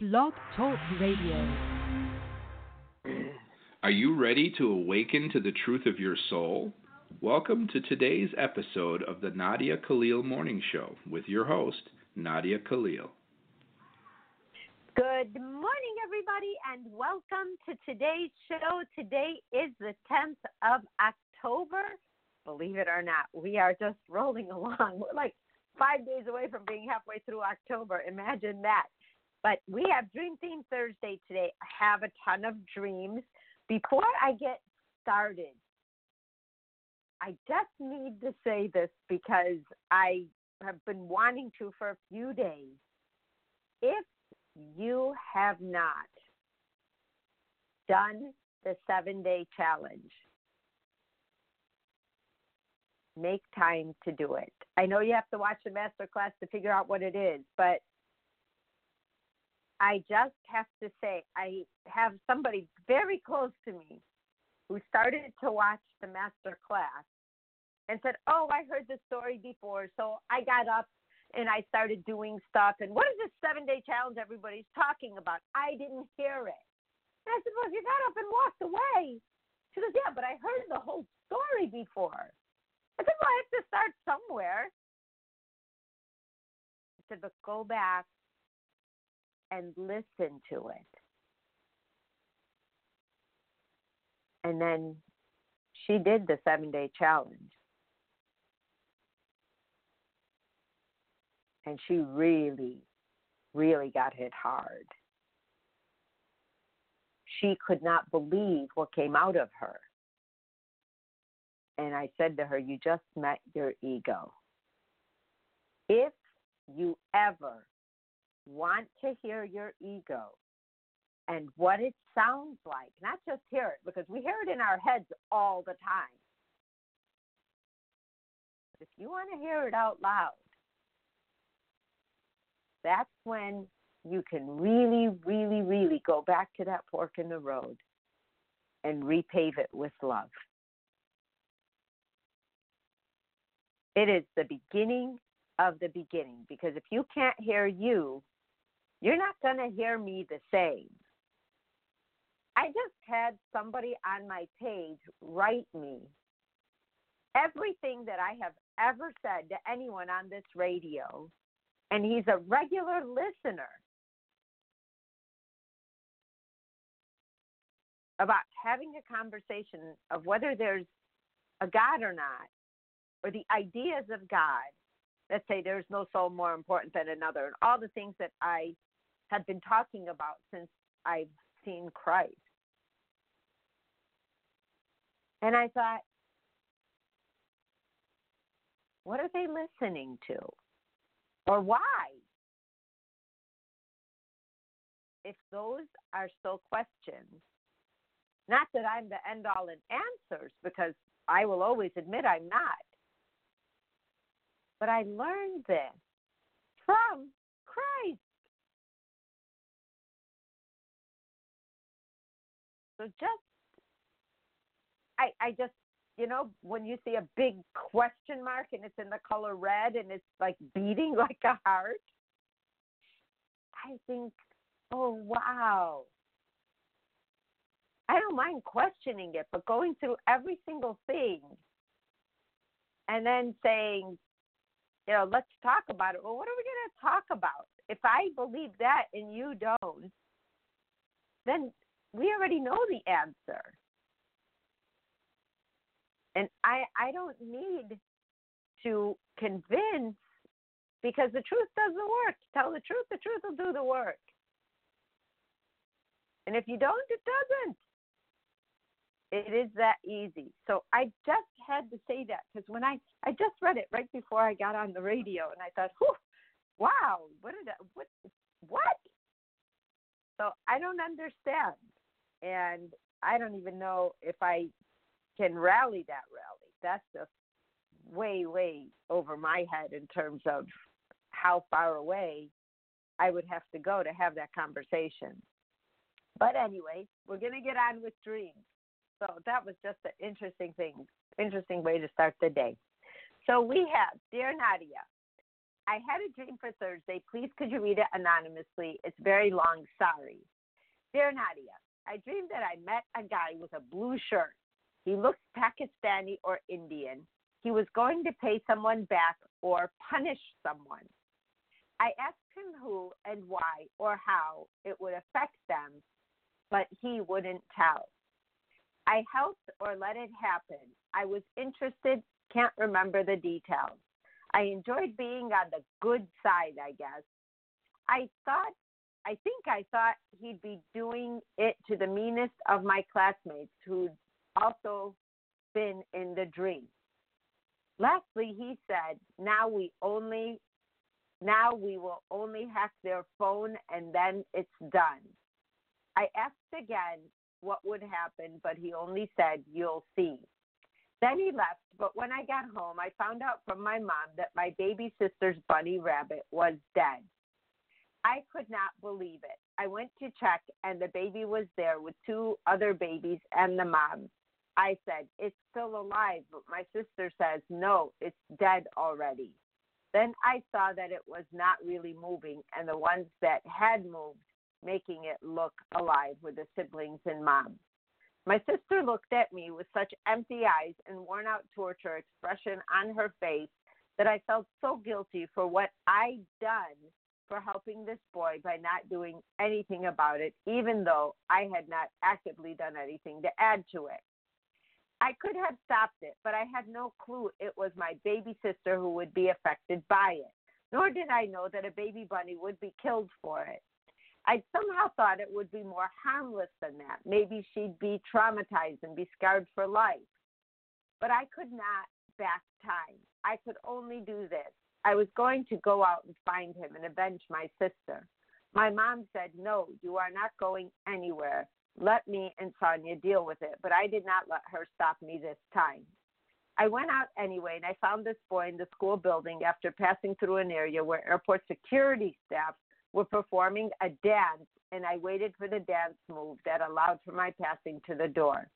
Blog Talk Radio. Are you ready to awaken to the truth of your soul? Welcome to today's episode of the Nadia Khalil Morning Show with your host, Nadia Khalil. Good morning, everybody, and welcome to today's show. Today is the 10th of October. Believe it or not, we are just rolling along. We're like five days away from being halfway through October. Imagine that. But we have Dream Theme Thursday today. I have a ton of dreams. Before I get started, I just need to say this because I have been wanting to for a few days. If you have not done the seven day challenge, make time to do it. I know you have to watch the master class to figure out what it is, but I just have to say, I have somebody very close to me who started to watch the master class and said, Oh, I heard the story before. So I got up and I started doing stuff. And what is this seven day challenge everybody's talking about? I didn't hear it. And I said, Well, you got up and walked away, she goes, Yeah, but I heard the whole story before. I said, Well, I have to start somewhere. I said, But go back and listen to it. And then she did the seven day challenge. And she really, really got hit hard. She could not believe what came out of her. And I said to her, You just met your ego. If you ever want to hear your ego and what it sounds like, not just hear it, because we hear it in our heads all the time. But if you want to hear it out loud, that's when you can really, really, really go back to that fork in the road and repave it with love. It is the beginning of the beginning because if you can't hear you, you're not going to hear me the same. I just had somebody on my page write me everything that I have ever said to anyone on this radio, and he's a regular listener about having a conversation of whether there's a God or not, or the ideas of God that say there's no soul more important than another, and all the things that I have been talking about since I've seen Christ. And I thought, what are they listening to? Or why? If those are still questions, not that I'm the end all and answers, because I will always admit I'm not. But I learned this from Christ. So just, I, I just, you know, when you see a big question mark and it's in the color red and it's like beating like a heart, I think, oh, wow. I don't mind questioning it, but going through every single thing and then saying, you know, let's talk about it. Well, what are we going to talk about? If I believe that and you don't, then we already know the answer. And I I don't need to convince because the truth does the work. Tell the truth, the truth will do the work. And if you don't, it doesn't. It is that easy. So I just had to say that because when I I just read it right before I got on the radio, and I thought, Whew, wow, what did what what? So I don't understand and I don't even know if I can rally that rally. That's just way, way over my head in terms of how far away I would have to go to have that conversation. But anyway, we're going to get on with dreams. So that was just an interesting thing, interesting way to start the day. So we have, Dear Nadia, I had a dream for Thursday. Please could you read it anonymously? It's very long. Sorry. Dear Nadia, I dreamed that I met a guy with a blue shirt. He looked Pakistani or Indian. He was going to pay someone back or punish someone. I asked him who and why or how it would affect them, but he wouldn't tell. I helped or let it happen. I was interested, can't remember the details. I enjoyed being on the good side, I guess. I thought, I think I thought he'd be doing it to the meanest of my classmates who'd also been in the dream. Lastly, he said, now we only now we will only hack their phone and then it's done. I asked again what would happen, but he only said, You'll see. Then he left, but when I got home, I found out from my mom that my baby sister's bunny rabbit was dead. I could not believe it. I went to check, and the baby was there with two other babies and the mom. I said, It's still alive, but my sister says, No, it's dead already. Then I saw that it was not really moving, and the ones that had moved, making it look alive, were the siblings and mom. My sister looked at me with such empty eyes and worn out torture expression on her face that I felt so guilty for what I'd done for helping this boy by not doing anything about it, even though I had not actively done anything to add to it. I could have stopped it, but I had no clue it was my baby sister who would be affected by it, nor did I know that a baby bunny would be killed for it. I somehow thought it would be more harmless than that. Maybe she'd be traumatized and be scarred for life. But I could not back time. I could only do this. I was going to go out and find him and avenge my sister. My mom said, No, you are not going anywhere. Let me and Sonia deal with it, but I did not let her stop me this time. I went out anyway, and I found this boy in the school building after passing through an area where airport security staff were performing a dance, and I waited for the dance move that allowed for my passing to the door.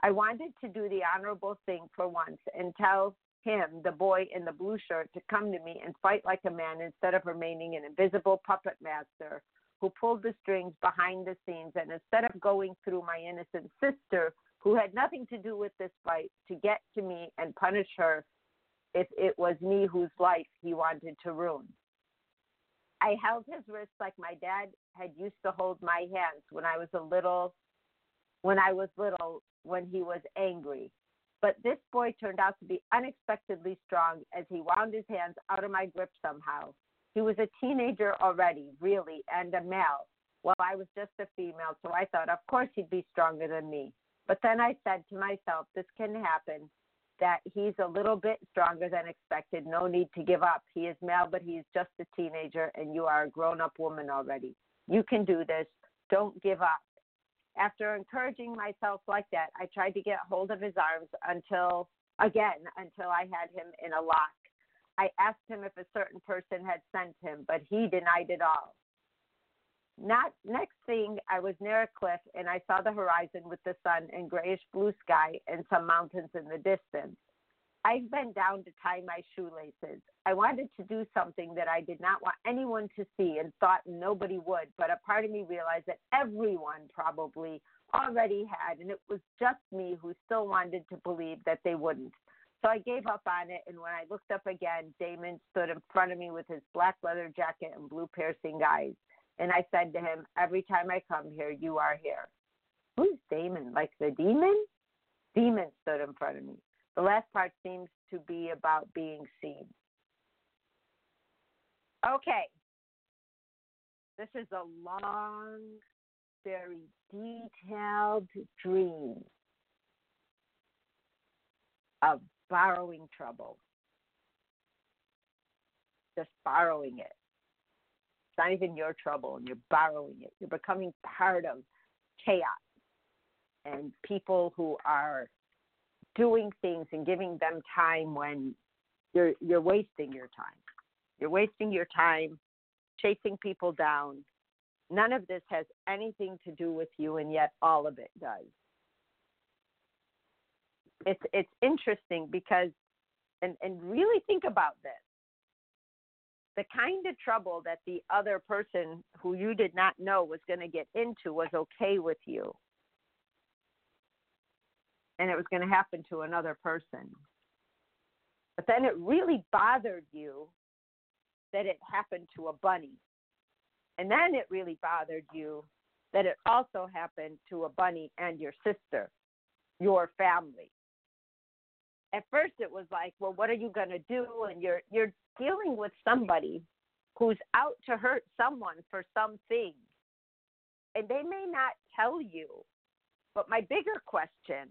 I wanted to do the honorable thing for once and tell him, the boy in the blue shirt, to come to me and fight like a man instead of remaining an invisible puppet master who pulled the strings behind the scenes. And instead of going through my innocent sister, who had nothing to do with this fight, to get to me and punish her if it was me whose life he wanted to ruin. I held his wrist like my dad had used to hold my hands when I was a little when I was little when he was angry. But this boy turned out to be unexpectedly strong as he wound his hands out of my grip somehow. He was a teenager already, really, and a male, Well, I was just a female, so I thought, of course, he'd be stronger than me. But then I said to myself, this can happen, that he's a little bit stronger than expected. No need to give up. He is male, but he's just a teenager, and you are a grown up woman already. You can do this. Don't give up. After encouraging myself like that, I tried to get hold of his arms until, again, until I had him in a lock. I asked him if a certain person had sent him, but he denied it all. Not next thing, I was near a cliff and I saw the horizon with the sun and grayish blue sky and some mountains in the distance. I bent down to tie my shoelaces. I wanted to do something that I did not want anyone to see and thought nobody would, but a part of me realized that everyone probably already had, and it was just me who still wanted to believe that they wouldn't. So I gave up on it, and when I looked up again, Damon stood in front of me with his black leather jacket and blue piercing eyes. And I said to him, Every time I come here, you are here. Who's Damon? Like the demon? Demon stood in front of me. The last part seems to be about being seen. Okay. This is a long, very detailed dream of borrowing trouble. Just borrowing it. It's not even your trouble, and you're borrowing it. You're becoming part of chaos and people who are doing things and giving them time when you're you're wasting your time. You're wasting your time chasing people down. None of this has anything to do with you, and yet all of it does it's it's interesting because and and really think about this the kind of trouble that the other person who you did not know was going to get into was okay with you. And it was going to happen to another person. But then it really bothered you that it happened to a bunny. And then it really bothered you that it also happened to a bunny and your sister, your family. At first it was like, well, what are you going to do? And you're you're dealing with somebody who's out to hurt someone for something. And they may not tell you. But my bigger question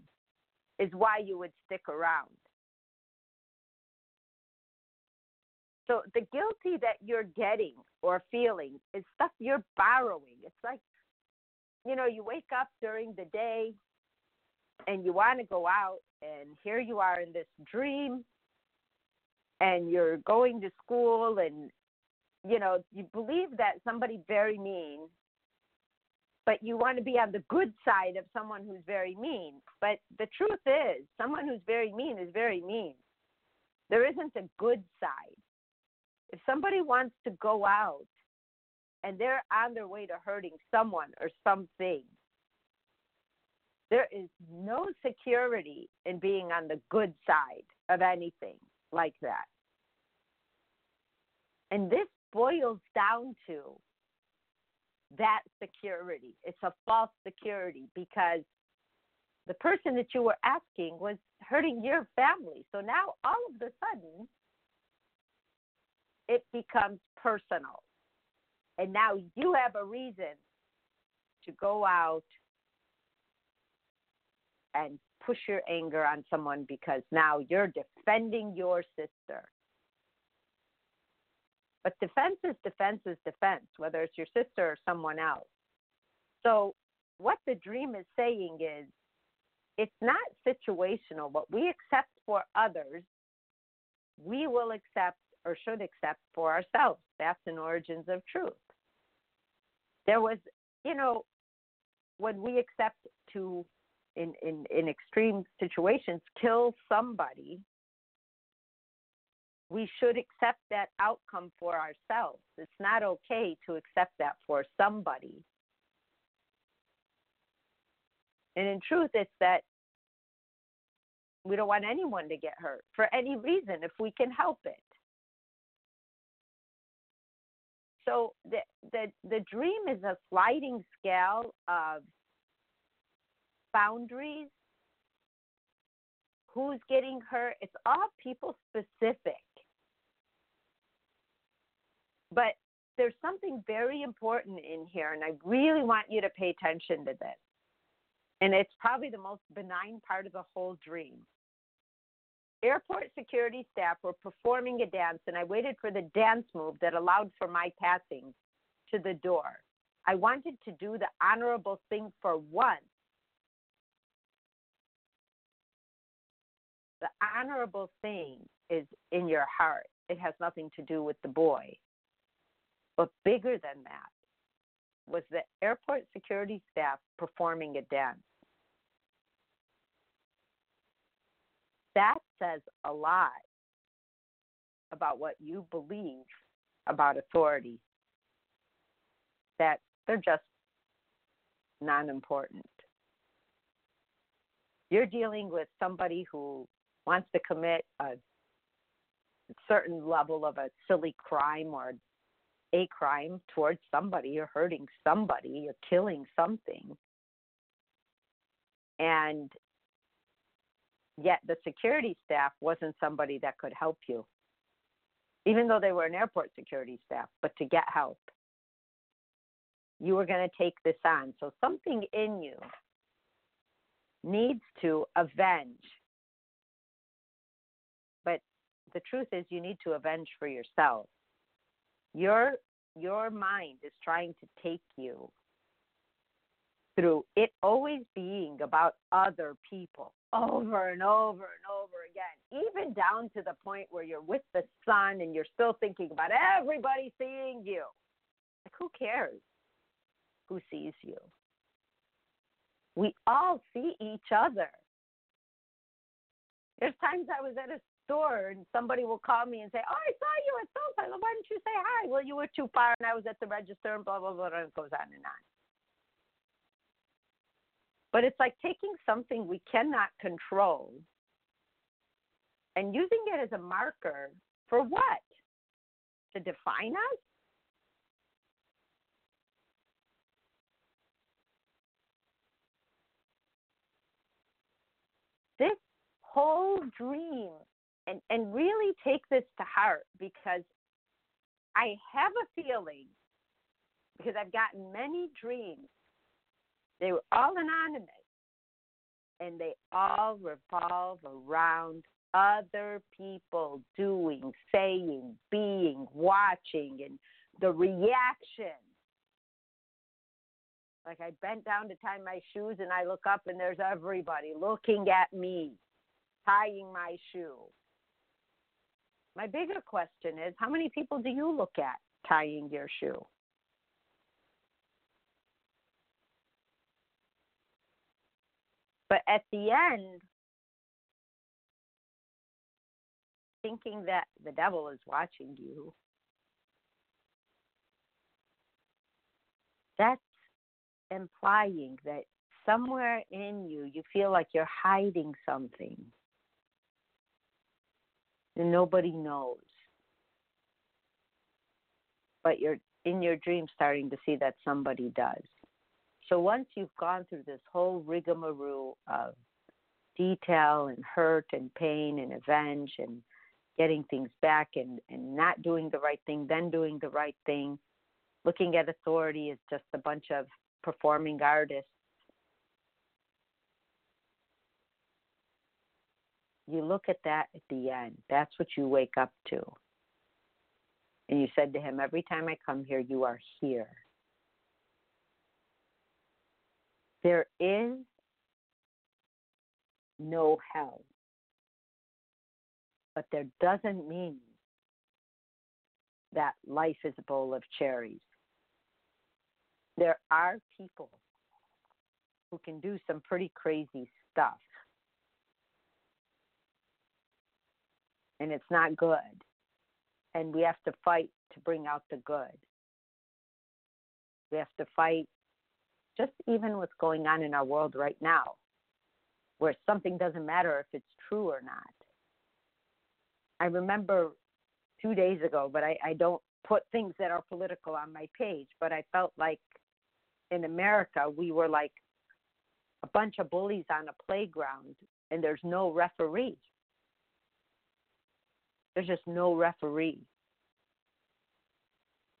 is why you would stick around. So the guilty that you're getting or feeling is stuff you're borrowing. It's like, you know, you wake up during the day and you want to go out, and here you are in this dream, and you're going to school, and, you know, you believe that somebody very mean, but you want to be on the good side of someone who's very mean. But the truth is, someone who's very mean is very mean. There isn't a good side if somebody wants to go out and they're on their way to hurting someone or something, there is no security in being on the good side of anything like that. And this boils down to that security. It's a false security because the person that you were asking was hurting your family. So now all of a sudden, it becomes personal. And now you have a reason to go out and push your anger on someone because now you're defending your sister. But defense is defense is defense, whether it's your sister or someone else. So, what the dream is saying is it's not situational. What we accept for others, we will accept or should accept for ourselves. That's in Origins of Truth. There was, you know, when we accept to, in, in, in extreme situations, kill somebody, we should accept that outcome for ourselves. It's not okay to accept that for somebody. And in truth, it's that we don't want anyone to get hurt for any reason if we can help it. so the the the dream is a sliding scale of boundaries who's getting hurt it's all people specific but there's something very important in here and i really want you to pay attention to this and it's probably the most benign part of the whole dream Airport security staff were performing a dance, and I waited for the dance move that allowed for my passing to the door. I wanted to do the honorable thing for once. The honorable thing is in your heart, it has nothing to do with the boy. But bigger than that was the airport security staff performing a dance. that says a lot about what you believe about authority that they're just non important. You're dealing with somebody who wants to commit a certain level of a silly crime or a crime towards somebody, you're hurting somebody, you're killing something. And Yet the security staff wasn't somebody that could help you, even though they were an airport security staff, but to get help. You were going to take this on. So something in you needs to avenge. But the truth is, you need to avenge for yourself. Your, your mind is trying to take you through it always being about other people over and over and over again, even down to the point where you're with the sun and you're still thinking about everybody seeing you. Like, who cares who sees you? We all see each other. There's times I was at a store and somebody will call me and say, Oh, I saw you at so why didn't you say hi? Well, you were too far and I was at the register and blah, blah, blah, and it goes on and on. But it's like taking something we cannot control and using it as a marker for what? To define us? This whole dream, and, and really take this to heart because I have a feeling, because I've gotten many dreams, they were all anonymous, and they all revolve around other people doing, saying, being, watching, and the reaction. Like I bent down to tie my shoes and I look up and there's everybody looking at me tying my shoe. My bigger question is how many people do you look at tying your shoe? But at the end, thinking that the devil is watching you, that's implying that somewhere in you you feel like you're hiding something and nobody knows but you're in your dream starting to see that somebody does so once you've gone through this whole rigmarole of detail and hurt and pain and avenge and getting things back and, and not doing the right thing, then doing the right thing, looking at authority as just a bunch of performing artists. You look at that at the end. That's what you wake up to. And you said to him, Every time I come here, you are here. There is no hell. But there doesn't mean that life is a bowl of cherries. There are people who can do some pretty crazy stuff. And it's not good. And we have to fight to bring out the good. We have to fight just even what's going on in our world right now, where something doesn't matter if it's true or not. I remember two days ago, but I, I don't put things that are political on my page, but I felt like in America we were like a bunch of bullies on a playground and there's no referee. There's just no referee.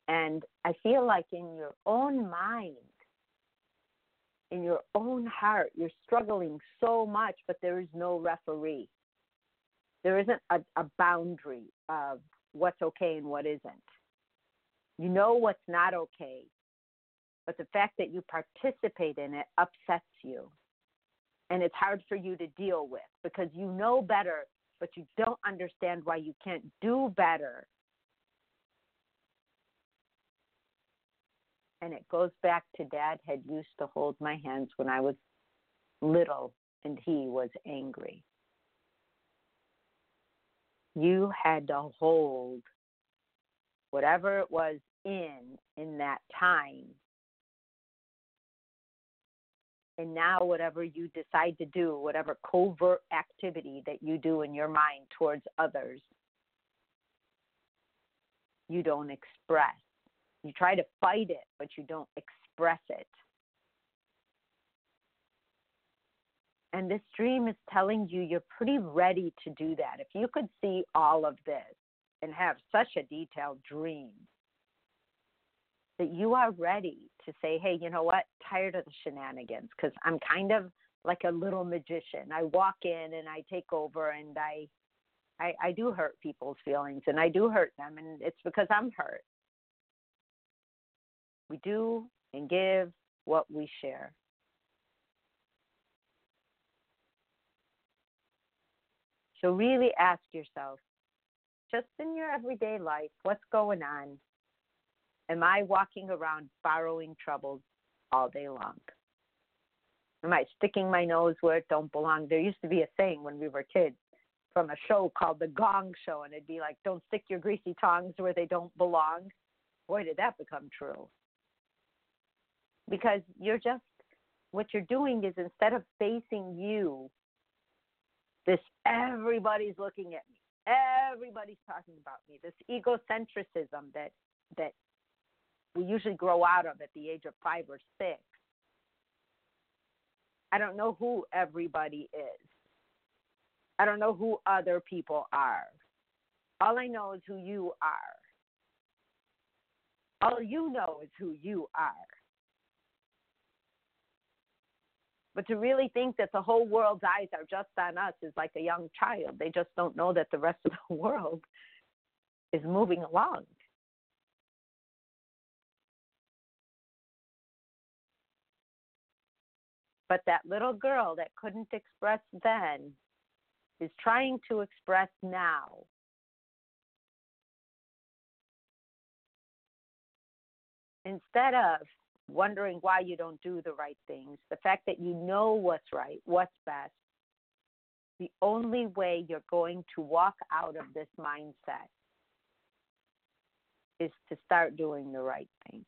And I feel like in your own mind, in your own heart, you're struggling so much, but there is no referee. There isn't a, a boundary of what's okay and what isn't. You know what's not okay, but the fact that you participate in it upsets you. And it's hard for you to deal with because you know better, but you don't understand why you can't do better And it goes back to dad had used to hold my hands when I was little and he was angry. You had to hold whatever it was in in that time. And now, whatever you decide to do, whatever covert activity that you do in your mind towards others, you don't express you try to fight it, but you don't express it. And this dream is telling you you're pretty ready to do that. If you could see all of this and have such a detailed dream, that you are ready to say, hey, you know what? Tired of the shenanigans because I'm kind of like a little magician. I walk in and I take over and I, I I do hurt people's feelings and I do hurt them and it's because I'm hurt. We do and give what we share. So, really ask yourself just in your everyday life, what's going on? Am I walking around borrowing troubles all day long? Am I sticking my nose where it don't belong? There used to be a thing when we were kids from a show called The Gong Show, and it'd be like, "Don't stick your greasy tongs where they don't belong." Boy, did that become true. Because you're just what you're doing is instead of facing you, this everybody's looking at me, everybody's talking about me, this egocentrism that that we usually grow out of at the age of five or six. I don't know who everybody is. I don't know who other people are. All I know is who you are. All you know is who you are. But to really think that the whole world's eyes are just on us is like a young child. They just don't know that the rest of the world is moving along. But that little girl that couldn't express then is trying to express now. Instead of wondering why you don't do the right things, the fact that you know what's right, what's best, the only way you're going to walk out of this mindset is to start doing the right thing.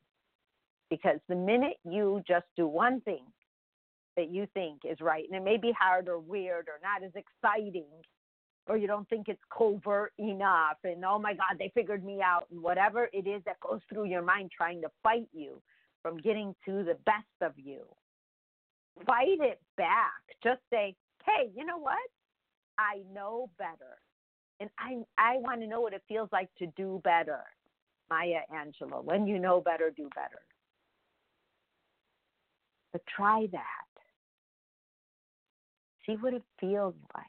Because the minute you just do one thing that you think is right, and it may be hard or weird or not as exciting, or you don't think it's covert enough, and oh my God, they figured me out, and whatever it is that goes through your mind trying to fight you from getting to the best of you. Fight it back. Just say, hey, you know what? I know better. And I, I want to know what it feels like to do better. Maya Angelou, when you know better, do better. But try that. See what it feels like.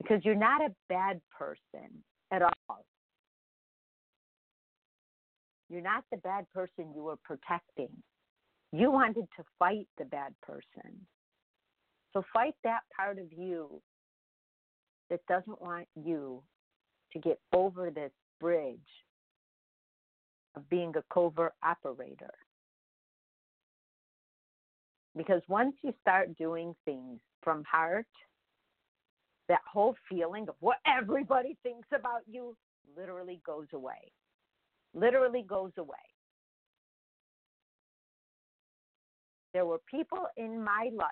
Because you're not a bad person at all. You're not the bad person you were protecting. You wanted to fight the bad person. So fight that part of you that doesn't want you to get over this bridge of being a covert operator. Because once you start doing things from heart, that whole feeling of what everybody thinks about you literally goes away literally goes away. There were people in my life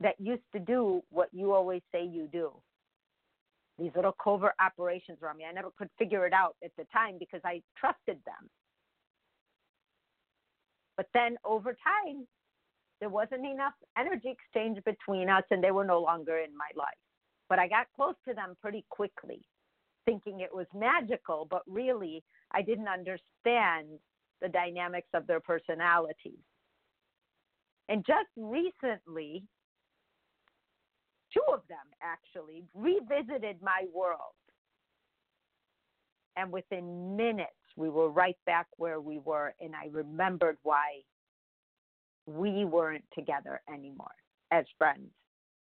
that used to do what you always say you do. These little covert operations around me. I never could figure it out at the time because I trusted them. But then over time, there wasn't enough energy exchange between us and they were no longer in my life. But I got close to them pretty quickly thinking it was magical, but really I didn't understand the dynamics of their personalities. And just recently, two of them actually revisited my world. And within minutes, we were right back where we were. And I remembered why we weren't together anymore as friends.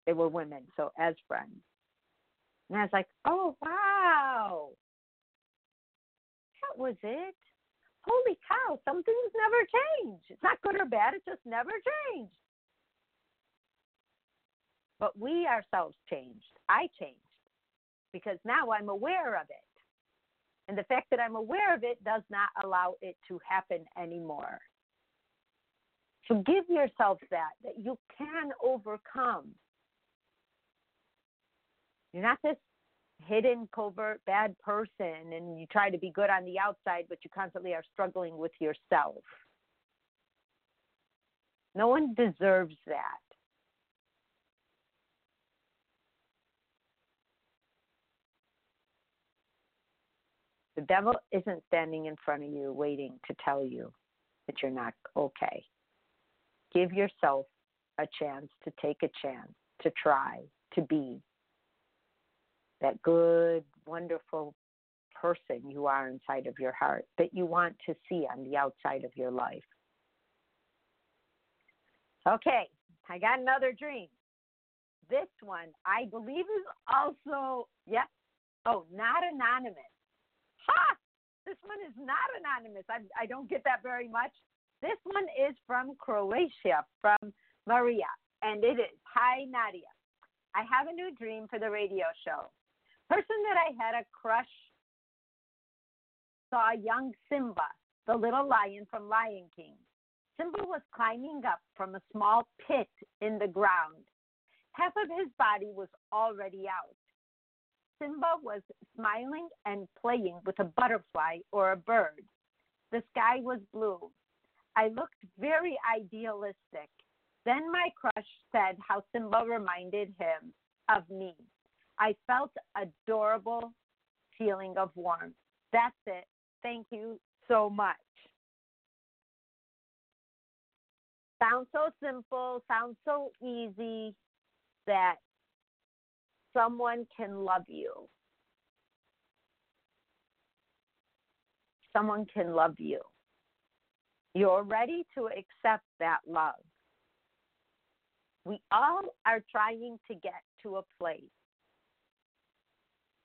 They were women, so as friends. And I was like, oh, wow. That was it. Holy cow, some things never change. It's not good or bad, it just never changed. But we ourselves changed. I changed because now I'm aware of it. And the fact that I'm aware of it does not allow it to happen anymore. So give yourself that, that you can overcome you're not this hidden, covert, bad person, and you try to be good on the outside, but you constantly are struggling with yourself. No one deserves that. The devil isn't standing in front of you waiting to tell you that you're not okay. Give yourself a chance to take a chance, to try, to be, that good, wonderful person you are inside of your heart that you want to see on the outside of your life. Okay, I got another dream. This one, I believe, is also, yeah, oh, not anonymous. Ha! This one is not anonymous. I, I don't get that very much. This one is from Croatia, from Maria, and it is Hi, Nadia. I have a new dream for the radio show. Person that I had a crush saw young Simba, the little lion from Lion King. Simba was climbing up from a small pit in the ground. Half of his body was already out. Simba was smiling and playing with a butterfly or a bird. The sky was blue. I looked very idealistic. Then my crush said how Simba reminded him of me. I felt adorable feeling of warmth. That's it. Thank you so much. Sounds so simple, sounds so easy that someone can love you. Someone can love you. You're ready to accept that love. We all are trying to get to a place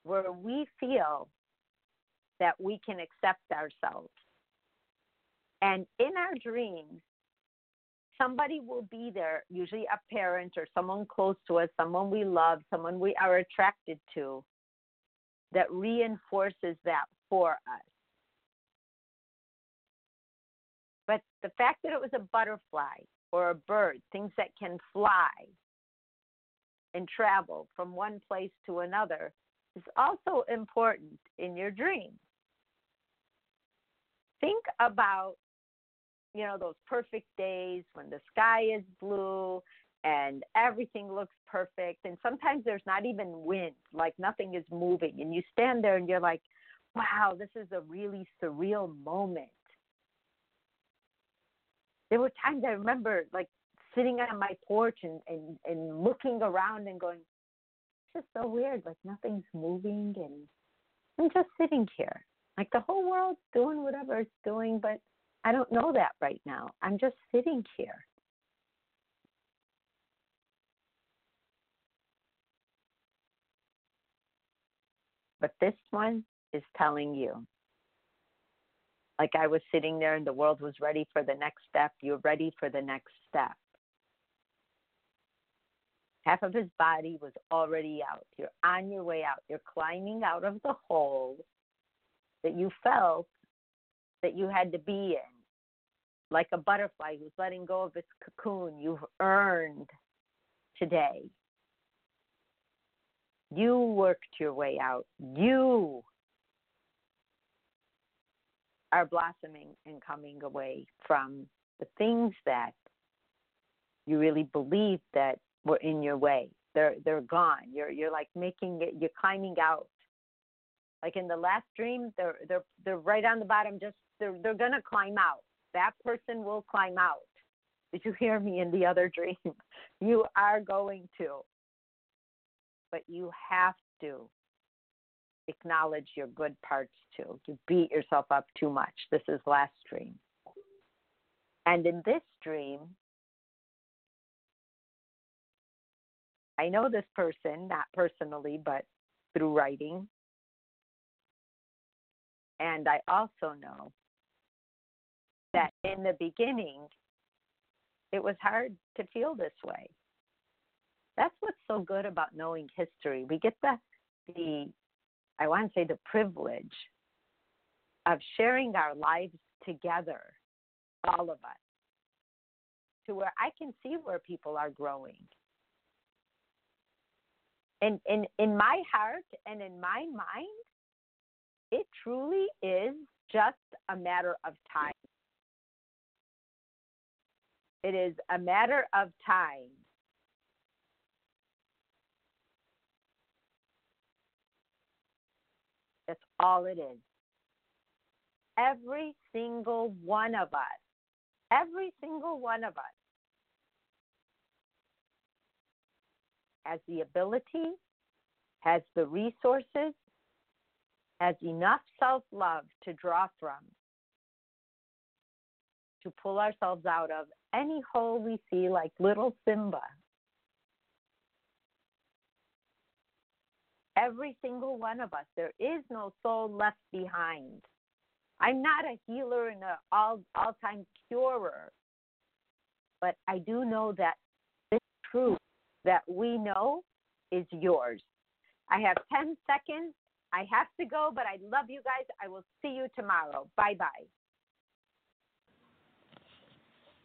where we feel that we can accept ourselves. And in our dreams, somebody will be there, usually a parent or someone close to us, someone we love, someone we are attracted to, that reinforces that for us. But the fact that it was a butterfly or a bird, things that can fly and travel from one place to another, is also important in your dream. Think about you know those perfect days when the sky is blue and everything looks perfect. And sometimes there's not even wind like nothing is moving. And you stand there and you're like wow this is a really surreal moment. There were times i remember like sitting on my porch and and, and looking around and going it's just so weird like nothing's moving and i'm just sitting here. Like the whole world's doing whatever it's doing but I don't know that right now. I'm just sitting here. But this one is telling you. Like I was sitting there and the world was ready for the next step. You're ready for the next step. Half of his body was already out. You're on your way out. You're climbing out of the hole that you felt that you had to be in like a butterfly who's letting go of its cocoon. You've earned today. You worked your way out. You are blossoming and coming away from the things that you really believed that were in your way. They're they're gone. You're you're like making it. You're climbing out. Like in the last dream, they're they're they're right on the bottom. Just they're they're gonna climb out that person will climb out. Did you hear me in the other dream? You are going to. But you have to acknowledge your good parts too. You beat yourself up too much. This is last dream. And in this dream, I know this person, not personally, but through writing. And I also know that in the beginning, it was hard to feel this way. That's what's so good about knowing history. We get the, the I want to say, the privilege of sharing our lives together, all of us, to where I can see where people are growing. And in, in my heart and in my mind, it truly is just a matter of time. It is a matter of time. That's all it is. Every single one of us, every single one of us has the ability, has the resources, has enough self love to draw from to pull ourselves out of any hole we see, like little Simba. Every single one of us, there is no soul left behind. I'm not a healer and an all all time curer, but I do know that this truth that we know is yours. I have 10 seconds. I have to go, but I love you guys. I will see you tomorrow. Bye bye.